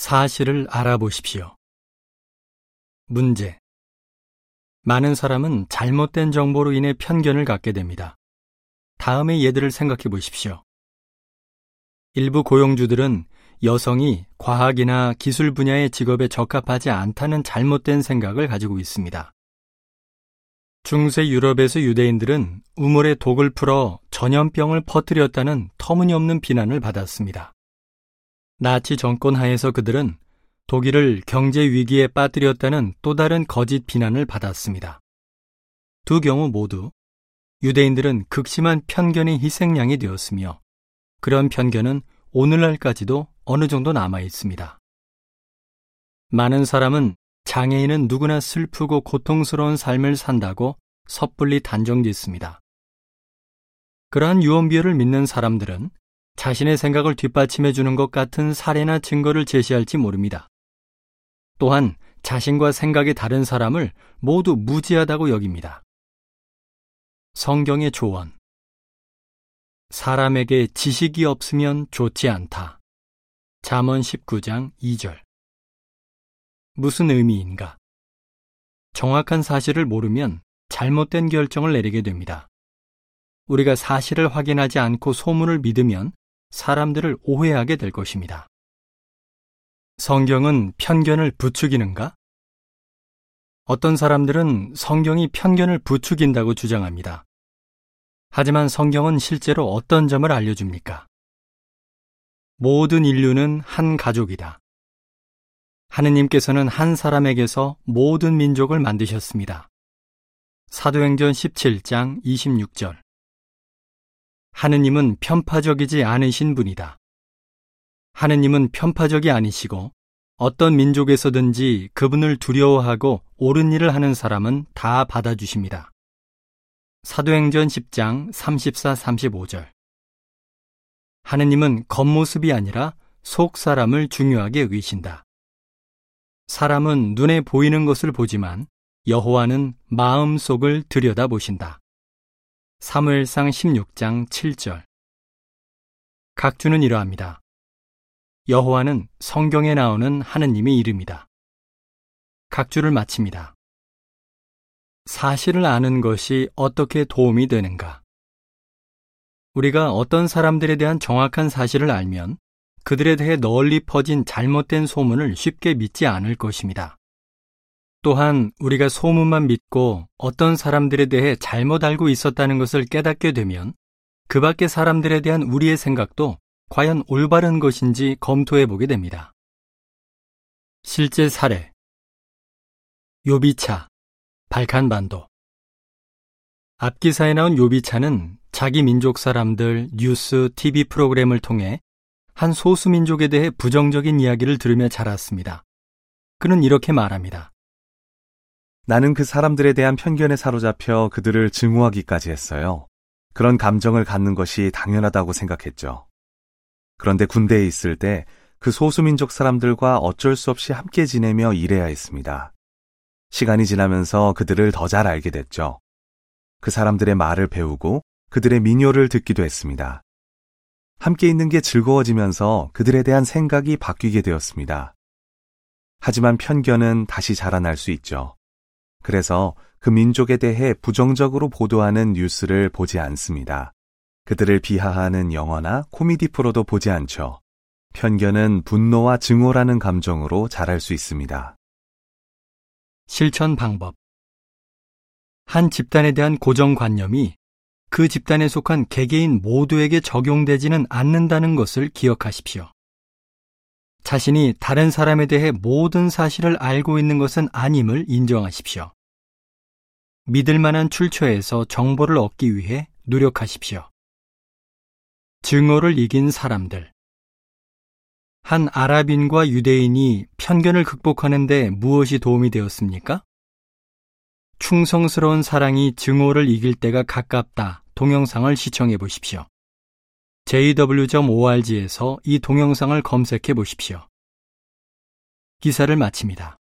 사실을 알아보십시오. 문제. 많은 사람은 잘못된 정보로 인해 편견을 갖게 됩니다. 다음의 예들을 생각해 보십시오. 일부 고용주들은 여성이 과학이나 기술 분야의 직업에 적합하지 않다는 잘못된 생각을 가지고 있습니다. 중세 유럽에서 유대인들은 우물에 독을 풀어 전염병을 퍼뜨렸다는 터무니없는 비난을 받았습니다. 나치 정권 하에서 그들은 독일을 경제 위기에 빠뜨렸다는 또 다른 거짓 비난을 받았습니다. 두 경우 모두 유대인들은 극심한 편견의 희생양이 되었으며 그런 편견은 오늘날까지도 어느 정도 남아 있습니다. 많은 사람은 장애인은 누구나 슬프고 고통스러운 삶을 산다고 섣불리 단정짓습니다. 그러한 유언비어를 믿는 사람들은 자신의 생각을 뒷받침해 주는 것 같은 사례나 증거를 제시할지 모릅니다. 또한 자신과 생각이 다른 사람을 모두 무지하다고 여깁니다. 성경의 조언 사람에게 지식이 없으면 좋지 않다. 잠언 19장 2절 무슨 의미인가? 정확한 사실을 모르면 잘못된 결정을 내리게 됩니다. 우리가 사실을 확인하지 않고 소문을 믿으면 사람들을 오해하게 될 것입니다. 성경은 편견을 부추기는가? 어떤 사람들은 성경이 편견을 부추긴다고 주장합니다. 하지만 성경은 실제로 어떤 점을 알려줍니까? 모든 인류는 한 가족이다. 하느님께서는 한 사람에게서 모든 민족을 만드셨습니다. 사도행전 17장 26절. 하느님은 편파적이지 않으신 분이다. 하느님은 편파적이 아니시고 어떤 민족에서든지 그분을 두려워하고 옳은 일을 하는 사람은 다 받아주십니다. 사도행전 10장 34, 35절. 하느님은 겉모습이 아니라 속 사람을 중요하게 여기신다. 사람은 눈에 보이는 것을 보지만 여호와는 마음 속을 들여다보신다. 사무엘상 16장 7절. 각주는 이러합니다. 여호와는 성경에 나오는 하느님의 이름이다. 각주를 마칩니다. 사실을 아는 것이 어떻게 도움이 되는가? 우리가 어떤 사람들에 대한 정확한 사실을 알면 그들에 대해 널리 퍼진 잘못된 소문을 쉽게 믿지 않을 것입니다. 또한 우리가 소문만 믿고 어떤 사람들에 대해 잘못 알고 있었다는 것을 깨닫게 되면 그 밖의 사람들에 대한 우리의 생각도 과연 올바른 것인지 검토해 보게 됩니다. 실제 사례 요비차 발칸반도 앞기사에 나온 요비차는 자기 민족 사람들 뉴스, TV 프로그램을 통해 한 소수민족에 대해 부정적인 이야기를 들으며 자랐습니다. 그는 이렇게 말합니다. 나는 그 사람들에 대한 편견에 사로잡혀 그들을 증오하기까지 했어요. 그런 감정을 갖는 것이 당연하다고 생각했죠. 그런데 군대에 있을 때 그 소수민족 사람들과 어쩔 수 없이 함께 지내며 일해야 했습니다. 시간이 지나면서 그들을 더 잘 알게 됐죠. 그 사람들의 말을 배우고 그들의 민요를 듣기도 했습니다. 함께 있는 게 즐거워지면서 그들에 대한 생각이 바뀌게 되었습니다. 하지만 편견은 다시 자라날 수 있죠. 그래서 그 민족에 대해 부정적으로 보도하는 뉴스를 보지 않습니다. 그들을 비하하는 영화나 코미디 프로도 보지 않죠. 편견은 분노와 증오라는 감정으로 자랄 수 있습니다. 실천 방법 한 집단에 대한 고정관념이 그 집단에 속한 개개인 모두에게 적용되지는 않는다는 것을 기억하십시오. 자신이 다른 사람에 대해 모든 사실을 알고 있는 것은 아님을 인정하십시오. 믿을 만한 출처에서 정보를 얻기 위해 노력하십시오. 증오를 이긴 사람들. 한 아랍인과 유대인이 편견을 극복하는데 무엇이 도움이 되었습니까? 충성스러운 사랑이 증오를 이길 때가 가깝다 동영상을 시청해 보십시오. jw.org에서 이 동영상을 검색해 보십시오. 기사를 마칩니다.